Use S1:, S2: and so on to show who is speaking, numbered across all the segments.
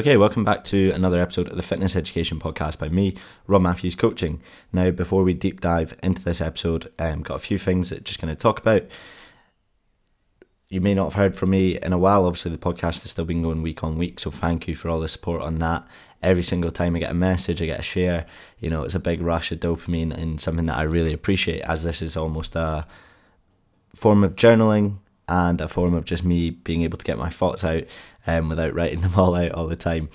S1: Okay, welcome back to another episode of the Fitness Education Podcast by me, Rob Matthews Coaching. Now, before we deep dive into this episode, um, got a few things that just going to talk about. You may not have heard from me in a while. Obviously, the podcast has still been going week on week, so thank you for all the support on that. Every single time I get a message, I get a share. You know, it's a big rush of dopamine and something that I really appreciate, as this is almost a form of journaling and a form of just me being able to get my thoughts out um, without writing them all out all the time.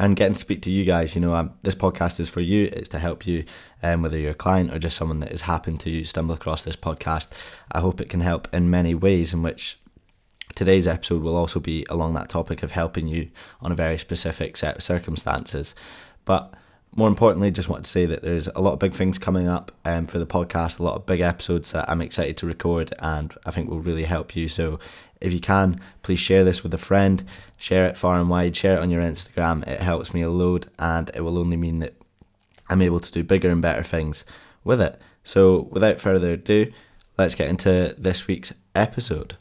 S1: And getting to speak to you guys, you know, um, this podcast is for you. It's to help you, um, whether you're a client or just someone that has happened to stumble across this podcast. I hope it can help in many ways, in which today's episode will also be along that topic of helping you on a very specific set of circumstances. But more importantly, just want to say that there's a lot of big things coming up um, for the podcast, a lot of big episodes that I'm excited to record, and I think will really help you. So, if you can, please share this with a friend, share it far and wide, share it on your Instagram. It helps me a load, and it will only mean that I'm able to do bigger and better things with it. So, without further ado, let's get into this week's episode.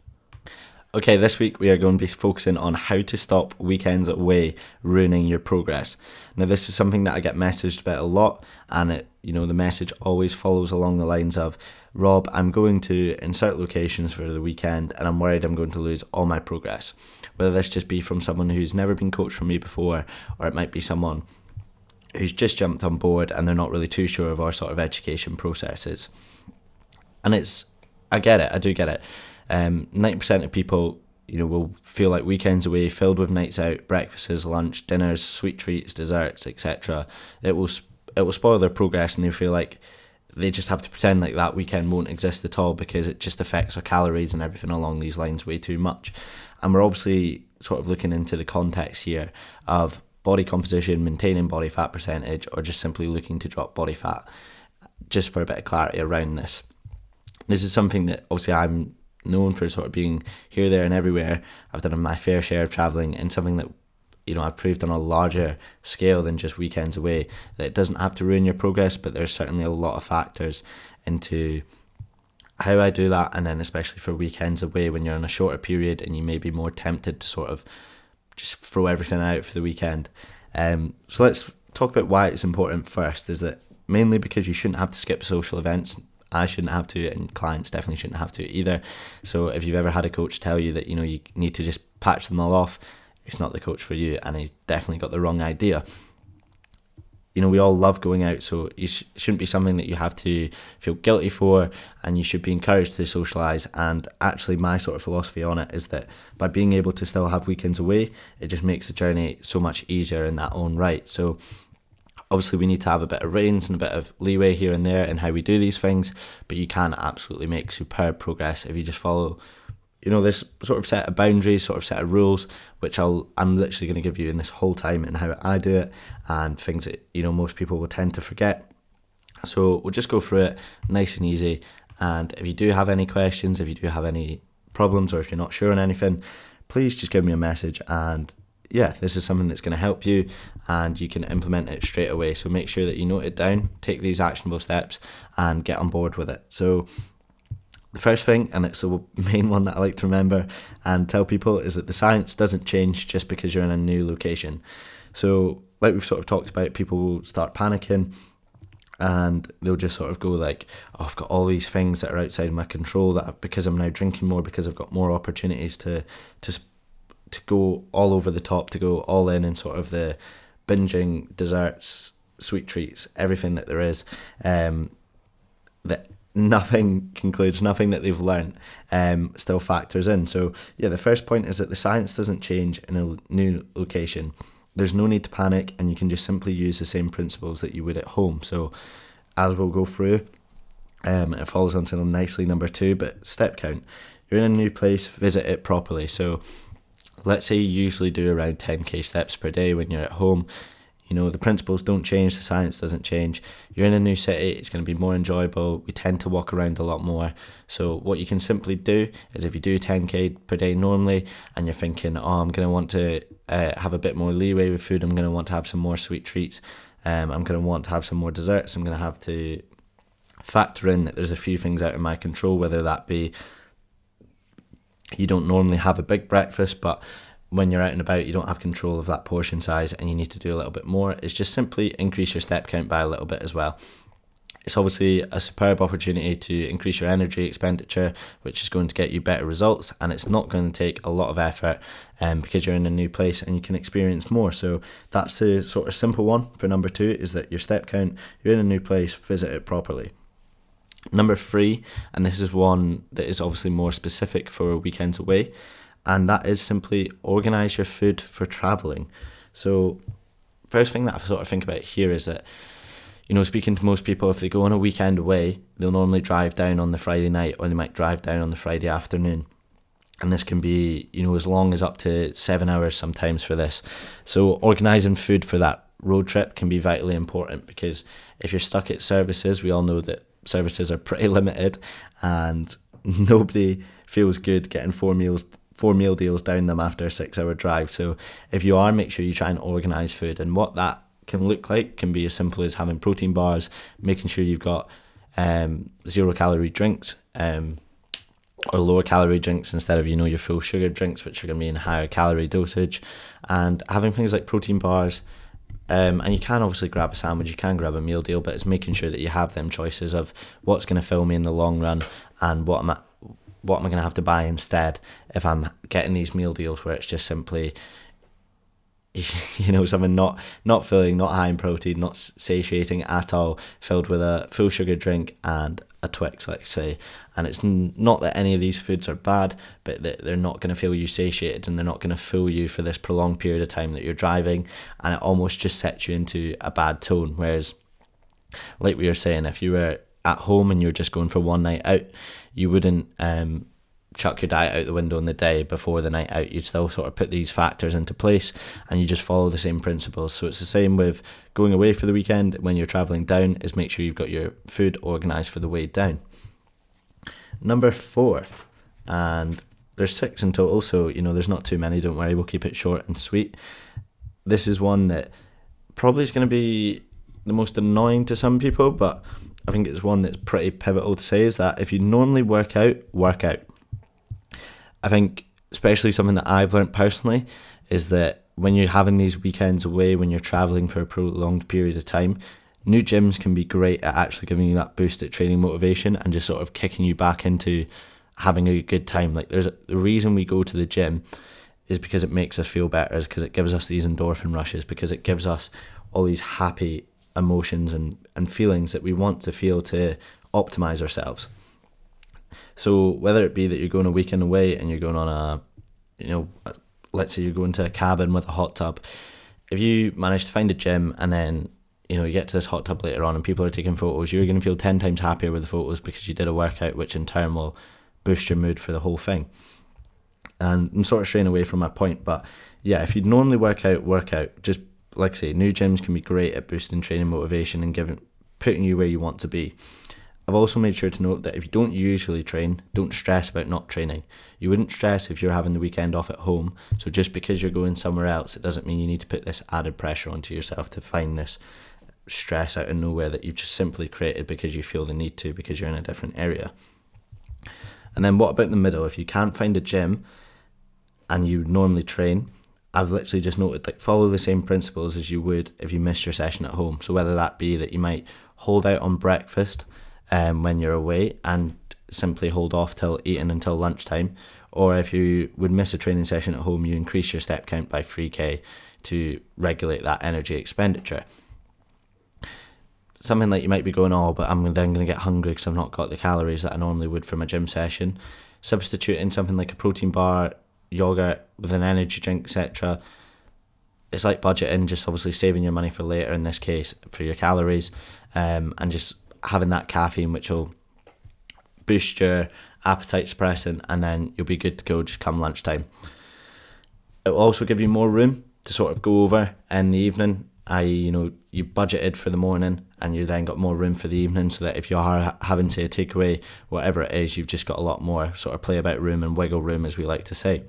S1: Okay, this week we are going to be focusing on how to stop weekends away ruining your progress. Now, this is something that I get messaged about a lot, and it, you know, the message always follows along the lines of, Rob, I'm going to insert locations for the weekend, and I'm worried I'm going to lose all my progress. Whether this just be from someone who's never been coached from me before, or it might be someone who's just jumped on board and they're not really too sure of our sort of education processes. And it's, I get it, I do get it um, 90% of people, you know, will feel like weekends away filled with nights out, breakfasts, lunch, dinners, sweet treats, desserts, etc. It will it will spoil their progress, and they feel like they just have to pretend like that weekend won't exist at all because it just affects our calories and everything along these lines way too much. And we're obviously sort of looking into the context here of body composition, maintaining body fat percentage, or just simply looking to drop body fat, just for a bit of clarity around this. This is something that obviously I'm known for sort of being here, there, and everywhere. I've done my fair share of traveling, and something that you know I've proved on a larger scale than just weekends away that it doesn't have to ruin your progress, but there's certainly a lot of factors into how I do that, and then especially for weekends away when you're in a shorter period and you may be more tempted to sort of just throw everything out for the weekend. Um, so let's talk about why it's important first. Is that mainly because you shouldn't have to skip social events I shouldn't have to, and clients definitely shouldn't have to either. So if you've ever had a coach tell you that you know you need to just patch them all off, it's not the coach for you, and he's definitely got the wrong idea. You know, we all love going out, so it sh- shouldn't be something that you have to feel guilty for, and you should be encouraged to socialise. And actually, my sort of philosophy on it is that by being able to still have weekends away, it just makes the journey so much easier in that own right. So Obviously, we need to have a bit of reins and a bit of leeway here and there in how we do these things, but you can absolutely make superb progress if you just follow, you know, this sort of set of boundaries, sort of set of rules, which I'll I'm literally going to give you in this whole time and how I do it, and things that you know most people will tend to forget. So we'll just go through it nice and easy. And if you do have any questions, if you do have any problems, or if you're not sure on anything, please just give me a message and yeah, this is something that's going to help you and you can implement it straight away. So make sure that you note it down, take these actionable steps, and get on board with it. So, the first thing, and it's the main one that I like to remember and tell people, is that the science doesn't change just because you're in a new location. So, like we've sort of talked about, people will start panicking and they'll just sort of go like, oh, I've got all these things that are outside my control that because I'm now drinking more, because I've got more opportunities to to to go all over the top, to go all in and sort of the binging desserts, sweet treats, everything that there is. Um, that nothing concludes, nothing that they've learned um, still factors in. So, yeah, the first point is that the science doesn't change in a new location. There's no need to panic, and you can just simply use the same principles that you would at home. So, as we'll go through, um, it falls onto nicely number two, but step count. You're in a new place, visit it properly. So, let's say you usually do around 10k steps per day when you're at home. You know the principles don't change the science doesn't change. You're in a new city it's going to be more enjoyable. We tend to walk around a lot more. So what you can simply do is if you do 10k per day normally and you're thinking oh i'm going to want to uh, have a bit more leeway with food i'm going to want to have some more sweet treats um, i'm going to want to have some more desserts i'm going to have to factor in that there's a few things out of my control whether that be you don't normally have a big breakfast, but when you're out and about, you don't have control of that portion size and you need to do a little bit more, is just simply increase your step count by a little bit as well. It's obviously a superb opportunity to increase your energy expenditure, which is going to get you better results, and it's not going to take a lot of effort um, because you're in a new place and you can experience more. So that's the sort of simple one for number two is that your step count, you're in a new place, visit it properly. Number three, and this is one that is obviously more specific for weekends away, and that is simply organize your food for traveling. So, first thing that I sort of think about here is that you know, speaking to most people, if they go on a weekend away, they'll normally drive down on the Friday night or they might drive down on the Friday afternoon. And this can be, you know, as long as up to seven hours sometimes for this. So, organising food for that road trip can be vitally important because if you're stuck at services, we all know that services are pretty limited and nobody feels good getting four meals four meal deals down them after a six hour drive. So if you are, make sure you try and organise food. And what that can look like can be as simple as having protein bars, making sure you've got um, zero calorie drinks um, or lower calorie drinks instead of you know your full sugar drinks, which are going to be in higher calorie dosage, and having things like protein bars. Um, and you can obviously grab a sandwich, you can grab a meal deal, but it's making sure that you have them choices of what's going to fill me in the long run and what am I, what am I going to have to buy instead if I'm getting these meal deals where it's just simply you know something not not filling, not high in protein, not satiating at all, filled with a full sugar drink and a Twix, let's say. And it's not that any of these foods are bad, but that they're not going to feel you satiated and they're not going to fool you for this prolonged period of time that you're driving, and it almost just sets you into a bad tone. Whereas, like we were saying, if you were at home and you're just going for one night out, you wouldn't um, chuck your diet out the window in the day before the night out. You'd still sort of put these factors into place and you just follow the same principles. So it's the same with going away for the weekend when you're traveling down, is make sure you've got your food organized for the way down. Number four, and there's six in total, so you know there's not too many, don't worry, we'll keep it short and sweet. This is one that probably is going to be the most annoying to some people, but I think it's one that's pretty pivotal to say is that if you normally work out, work out. I think, especially something that I've learned personally, is that when you're having these weekends away, when you're traveling for a prolonged period of time, new gyms can be great at actually giving you that boost at training motivation and just sort of kicking you back into having a good time. Like there's a, the reason we go to the gym is because it makes us feel better, is because it gives us these endorphin rushes, because it gives us all these happy emotions and, and feelings that we want to feel to optimize ourselves. So whether it be that you're going a weekend away and you're going on a, you know, let's say you're going to a cabin with a hot tub, if you manage to find a gym and then you know you get to this hot tub later on and people are taking photos, you're going to feel ten times happier with the photos because you did a workout, which in turn will boost your mood for the whole thing. And I'm sort of straying away from my point, but yeah, if you normally work out, work out. Just like I say, new gyms can be great at boosting training motivation and giving putting you where you want to be. I've also made sure to note that if you don't usually train, don't stress about not training. You wouldn't stress if you're having the weekend off at home. So just because you're going somewhere else, it doesn't mean you need to put this added pressure onto yourself to find this stress out of nowhere that you've just simply created because you feel the need to because you're in a different area. And then what about the middle? If you can't find a gym and you normally train, I've literally just noted like follow the same principles as you would if you missed your session at home. So whether that be that you might hold out on breakfast um, when you're away and simply hold off till eating until lunchtime. Or if you would miss a training session at home, you increase your step count by 3k to regulate that energy expenditure. Something like you might be going, oh, but I'm then going to get hungry because I've not got the calories that I normally would from a gym session. Substituting something like a protein bar, yogurt with an energy drink, etc. It's like budgeting, just obviously saving your money for later in this case for your calories, um, and just having that caffeine, which will boost your appetite suppressant, and then you'll be good to go just come lunchtime. It will also give you more room to sort of go over in the evening. I, you know, you budgeted for the morning, and you then got more room for the evening, so that if you are having say a takeaway, whatever it is, you've just got a lot more sort of play about room and wiggle room, as we like to say.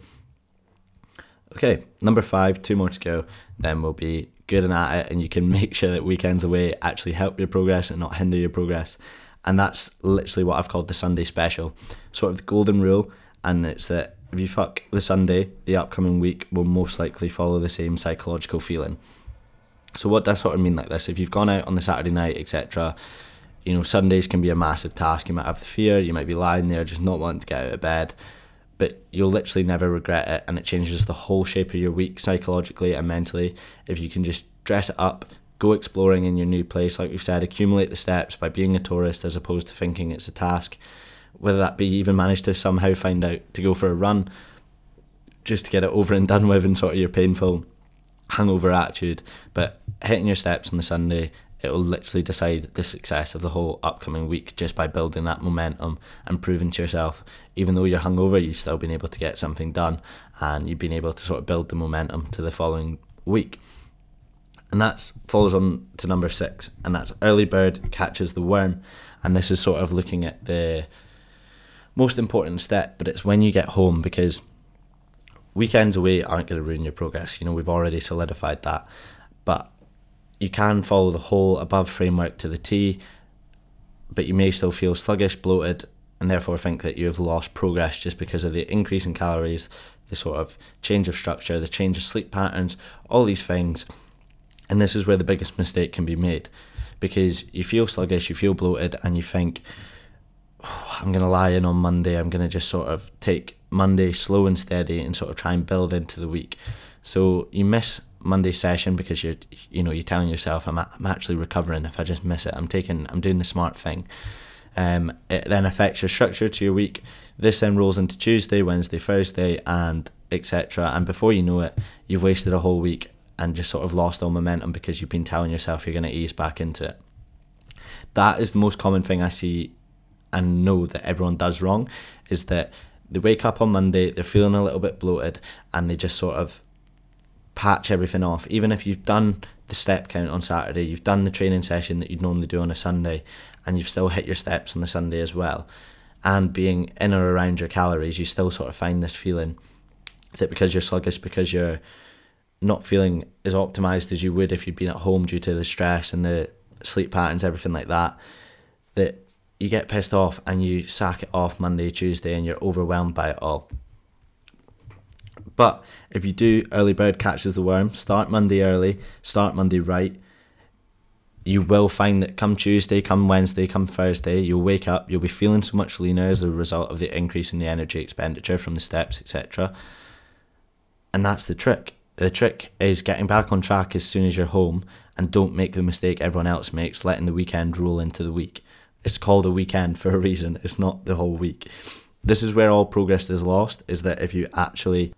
S1: Okay, number five, two more to go. Then we'll be good and at it, and you can make sure that weekends away actually help your progress and not hinder your progress. And that's literally what I've called the Sunday special, sort of the golden rule. And it's that if you fuck the Sunday, the upcoming week will most likely follow the same psychological feeling. So what does sort of mean like this? If you've gone out on the Saturday night, etc., you know, Sundays can be a massive task. You might have the fear, you might be lying there just not wanting to get out of bed, but you'll literally never regret it and it changes the whole shape of your week psychologically and mentally if you can just dress it up, go exploring in your new place, like we've said, accumulate the steps by being a tourist as opposed to thinking it's a task. Whether that be even manage to somehow find out to go for a run just to get it over and done with and sort of your painful hangover attitude. But hitting your steps on the Sunday, it will literally decide the success of the whole upcoming week just by building that momentum and proving to yourself, even though you're hungover, you've still been able to get something done and you've been able to sort of build the momentum to the following week. And that follows on to number six, and that's early bird catches the worm. And this is sort of looking at the most important step, but it's when you get home because weekends away aren't going to ruin your progress. You know, we've already solidified that. But you can follow the whole above framework to the T, but you may still feel sluggish, bloated, and therefore think that you have lost progress just because of the increase in calories, the sort of change of structure, the change of sleep patterns, all these things. And this is where the biggest mistake can be made because you feel sluggish, you feel bloated, and you think, oh, I'm going to lie in on Monday, I'm going to just sort of take Monday slow and steady and sort of try and build into the week. So you miss Monday session because you're you know you're telling yourself I'm I'm actually recovering if I just miss it. I'm taking I'm doing the smart thing. Um, it then affects your structure to your week. This then rolls into Tuesday, Wednesday, Thursday, and etc. And before you know it, you've wasted a whole week and just sort of lost all momentum because you've been telling yourself you're going to ease back into it. That is the most common thing I see and know that everyone does wrong is that they wake up on Monday, they're feeling a little bit bloated, and they just sort of patch everything off. Even if you've done the step count on Saturday, you've done the training session that you'd normally do on a Sunday, and you've still hit your steps on the Sunday as well, and being in or around your calories, you still sort of find this feeling that because you're sluggish, because you're not feeling as optimized as you would if you'd been at home due to the stress and the sleep patterns, everything like that, that you get pissed off and you sack it off Monday, Tuesday, and you're overwhelmed by it all. But if you do early bird catches the worm, start Monday early, start Monday right, you will find that come Tuesday, come Wednesday, come Thursday, you'll wake up, you'll be feeling so much leaner as a result of the increase in the energy expenditure from the steps, etc. And that's the trick. The trick is getting back on track as soon as you're home and don't make the mistake everyone else makes, letting the weekend roll into the week. It's called a weekend for a reason. It's not the whole week. This is where all progress is lost. Is that if you actually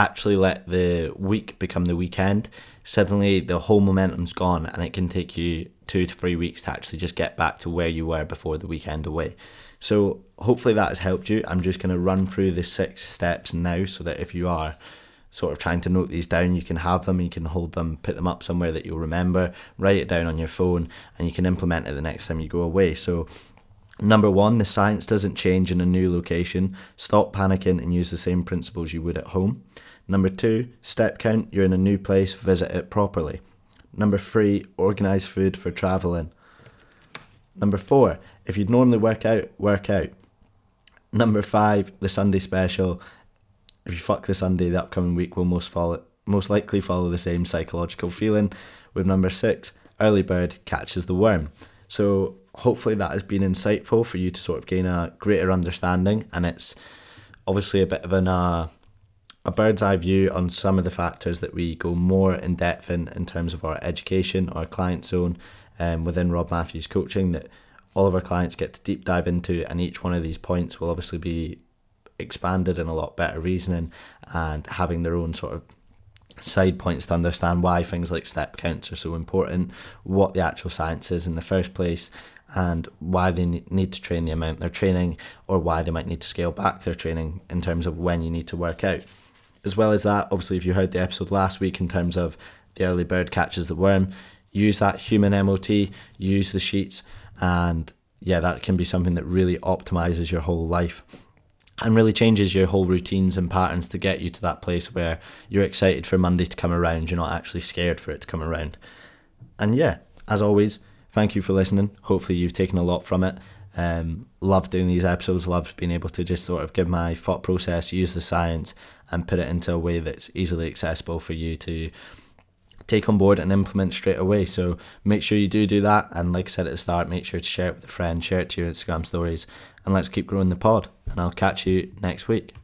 S1: actually let the week become the weekend, suddenly the whole momentum's gone, and it can take you two to three weeks to actually just get back to where you were before the weekend away. So hopefully that has helped you. I'm just going to run through the six steps now, so that if you are sort of trying to note these down, you can have them, you can hold them, put them up somewhere that you'll remember, write it down on your phone, and you can implement it the next time you go away. So, number one, the science doesn't change in a new location. Stop panicking and use the same principles you would at home. Number two, step count, you're in a new place, visit it properly. Number three, organise food for travelling. Number four, if you'd normally work out, work out. Number five, the Sunday special if you fuck the Sunday, the upcoming week will most follow most likely follow the same psychological feeling. With number six, early bird catches the worm. So hopefully that has been insightful for you to sort of gain a greater understanding, and it's obviously a bit of an uh, a bird's eye view on some of the factors that we go more in depth in in terms of our education, our client zone, um, within Rob Matthews coaching that all of our clients get to deep dive into, and each one of these points will obviously be expanded in a lot better reasoning and having their own sort of side points to understand why things like step counts are so important, what the actual science is in the first place, and why they need to train the amount they're training, or why they might need to scale back their training in terms of when you need to work out. As well as that, obviously, if you heard the episode last week in terms of the early bird catches the worm, use that human MOT, use the sheets, and yeah, that can be something that really optimizes your whole life and really changes your whole routines and patterns to get you to that place where you're excited for Monday to come around. You're not actually scared for it to come around. And yeah, as always, thank you for listening. Hopefully, you've taken a lot from it. Um, love doing these episodes, love being able to just sort of give my thought process, use the science, and put it into a way that's easily accessible for you to take on board and implement straight away. So make sure you do do that. And like I said at the start, make sure to share it with a friend, share it to your Instagram stories, and let's keep growing the pod. And I'll catch you next week.